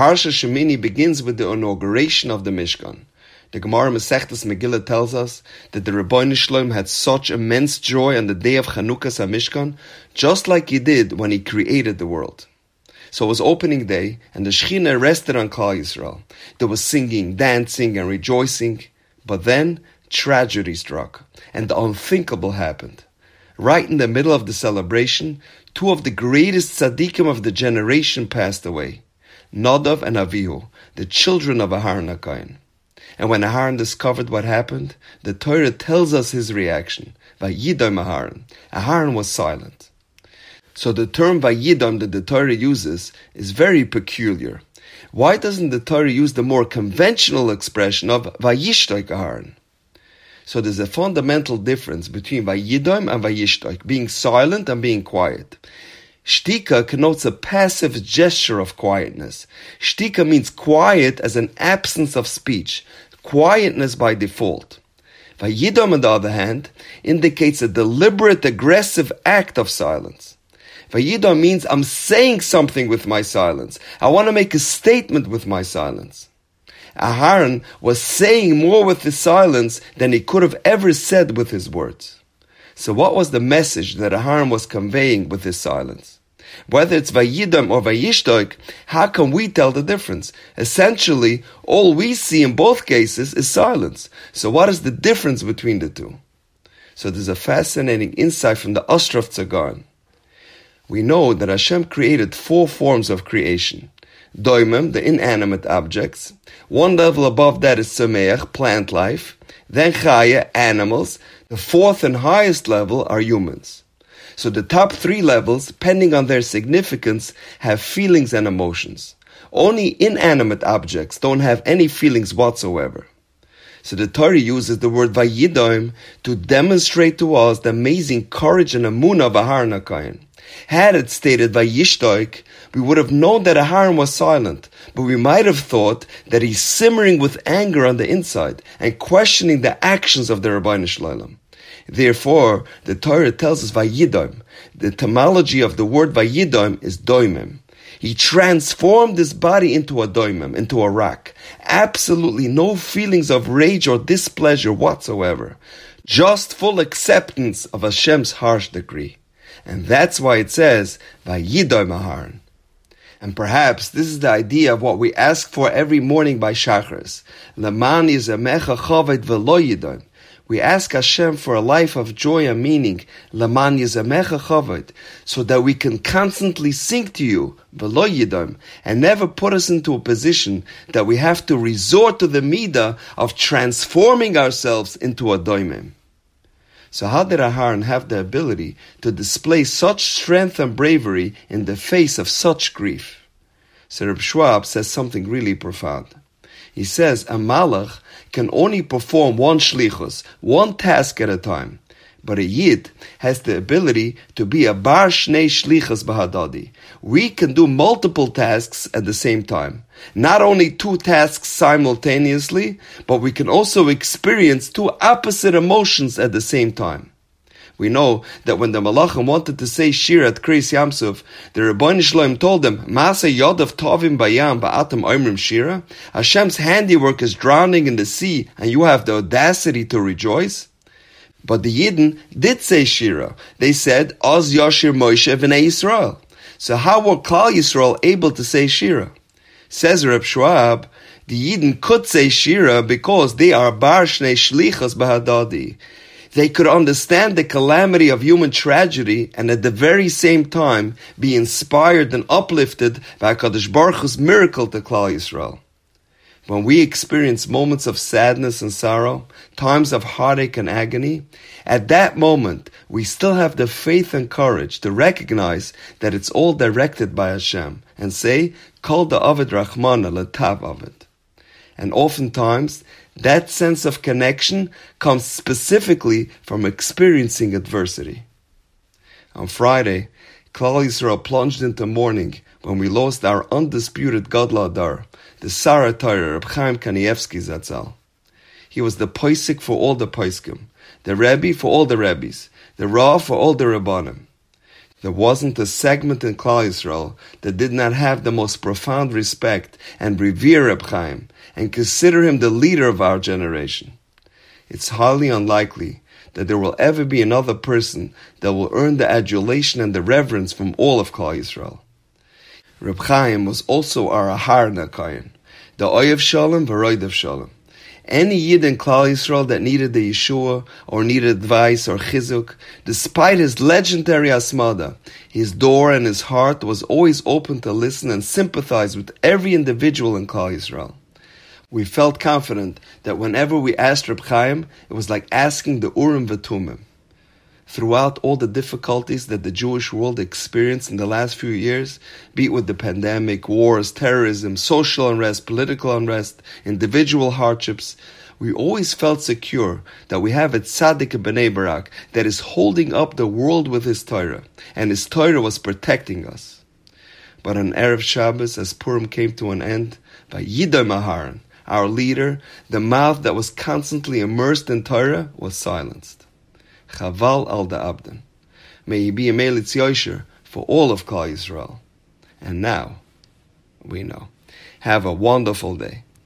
Parsha Shemini begins with the inauguration of the Mishkan. The Gemara Masechtas Megillah tells us that the Rebbeinu Shalom had such immense joy on the day of Chanukah Mishkan, just like he did when he created the world. So it was opening day, and the Shechina rested on Klal Yisrael. There was singing, dancing, and rejoicing. But then tragedy struck, and the unthinkable happened. Right in the middle of the celebration, two of the greatest tzaddikim of the generation passed away, Nadav and Avihu, the children of Aharon HaKohen. And when Aharon discovered what happened, the Torah tells us his reaction. Vayidom Aharon. Aharon was silent. So the term Vayidom that the Torah uses is very peculiar. Why doesn't the Torah use the more conventional expression of Vayishtoik Aharon? So there's a fundamental difference between Vayidom and Vayishtoik, being silent and being quiet. Shtika connotes a passive gesture of quietness. Shtika means quiet as an absence of speech, quietness by default. Vayidom, on the other hand, indicates a deliberate, aggressive act of silence. Vayidom means I'm saying something with my silence. I want to make a statement with my silence. Aharon was saying more with his silence than he could have ever said with his words. So what was the message that Aharon was conveying with his silence? Whether it's Vayidom or Vayishtoik, how can we tell the difference? Essentially, all we see in both cases is silence. So what is the difference between the two? So there's a fascinating insight from the Ostrovtzer Gaon. We know that Hashem created four forms of creation. Doimim, the inanimate objects. One level above that is Tzomeach, plant life. Then Chaya, animals. The fourth and highest level are humans. So the top three levels, depending on their significance, have feelings and emotions. Only inanimate objects don't have any feelings whatsoever. So the Torah uses the word vayidoim to demonstrate to us the amazing courage and emunah of Aharon. Had it stated vayishtoik, we would have known that Aharon was silent, but we might have thought that he's simmering with anger on the inside and questioning the actions of the Rabbi Shalom. Therefore, the Torah tells us Vayidom. The etymology of the word Vayidom is doimim. He transformed his body into a doimim, into a rock. Absolutely no feelings of rage or displeasure whatsoever. Just full acceptance of Hashem's harsh decree. And that's why it says, Vayidom Aharon. And perhaps this is the idea of what we ask for every morning by Shachris. Leman yizamecha chaved v'lo. We ask Hashem for a life of joy and meaning, Laman Chavod, so that we can constantly sing to you, V'lo Yidom, and never put us into a position that we have to resort to the midah of transforming ourselves into a doimim. So how did Aharon have the ability to display such strength and bravery in the face of such grief? So Reb Schwab says something really profound. He says a malach can only perform one shlichus, one task at a time. But a yid has the ability to be a bar shnei shlichus bahadadi. We can do multiple tasks at the same time. Not only two tasks simultaneously, but we can also experience two opposite emotions at the same time. We know that when the Malachim wanted to say Shir at Kreis Yamsuf, the Rebbeinu Shalom told them, Masa Yodav Tovim Bayam Ba'atam Oimrim Shira, Hashem's handiwork is drowning in the sea, and you have the audacity to rejoice? But the Yidden did say Shira. They said, Oz Yoshir Moshe V'nei Yisrael. So how were Klal Yisrael able to say Shira? Says Reb Schwab, the Yidden could say Shira because they are Bar Shnei Shlichas Bahadadi. They could understand the calamity of human tragedy and at the very same time be inspired and uplifted by HaKadosh Baruch Hu's miracle to Klal Yisrael. When we experience moments of sadness and sorrow, times of heartache and agony, at that moment we still have the faith and courage to recognize that it's all directed by Hashem and say, Kol da Avid Rahmana letav Avid. And oftentimes that sense of connection comes specifically from experiencing adversity. On Friday, Klal Yisrael plunged into mourning when we lost our undisputed Gadol Hador, the Sar HaTorah of Chaim Kanievsky Zatzal. He was the Poisik for all the Poiskim, the Rebbe for all the Rebbes, the Ra for all the Rabbanim. There wasn't a segment in Klal Yisrael that did not have the most profound respect and revere Reb Chaim and consider him the leader of our generation. It's highly unlikely that there will ever be another person that will earn the adulation and the reverence from all of Klal Yisrael. Reb Chaim was also our Aharon HaKohen, the Oyev Shalom, Varoidev Shalom. Any Yid in Klal Yisrael that needed the Yeshua or needed advice or chizuk, despite his legendary asmada, his door and his heart was always open to listen and sympathize with every individual in Klal Yisrael. We felt confident that whenever we asked Reb Chaim, it was like asking the Urim V'Tumim. Throughout all the difficulties that the Jewish world experienced in the last few years, be it with the pandemic, wars, terrorism, social unrest, political unrest, individual hardships, we always felt secure that we have a tzaddik b'nei barak that is holding up the world with his Torah, and his Torah was protecting us. But on Erev Shabbos, as Purim came to an end, by Yidai Maharan, our leader, the mouth that was constantly immersed in Torah was silenced. Chaval al Abden. May he be a Melitz Yosher for all of Klal Yisrael. And now, we know. Have a wonderful day.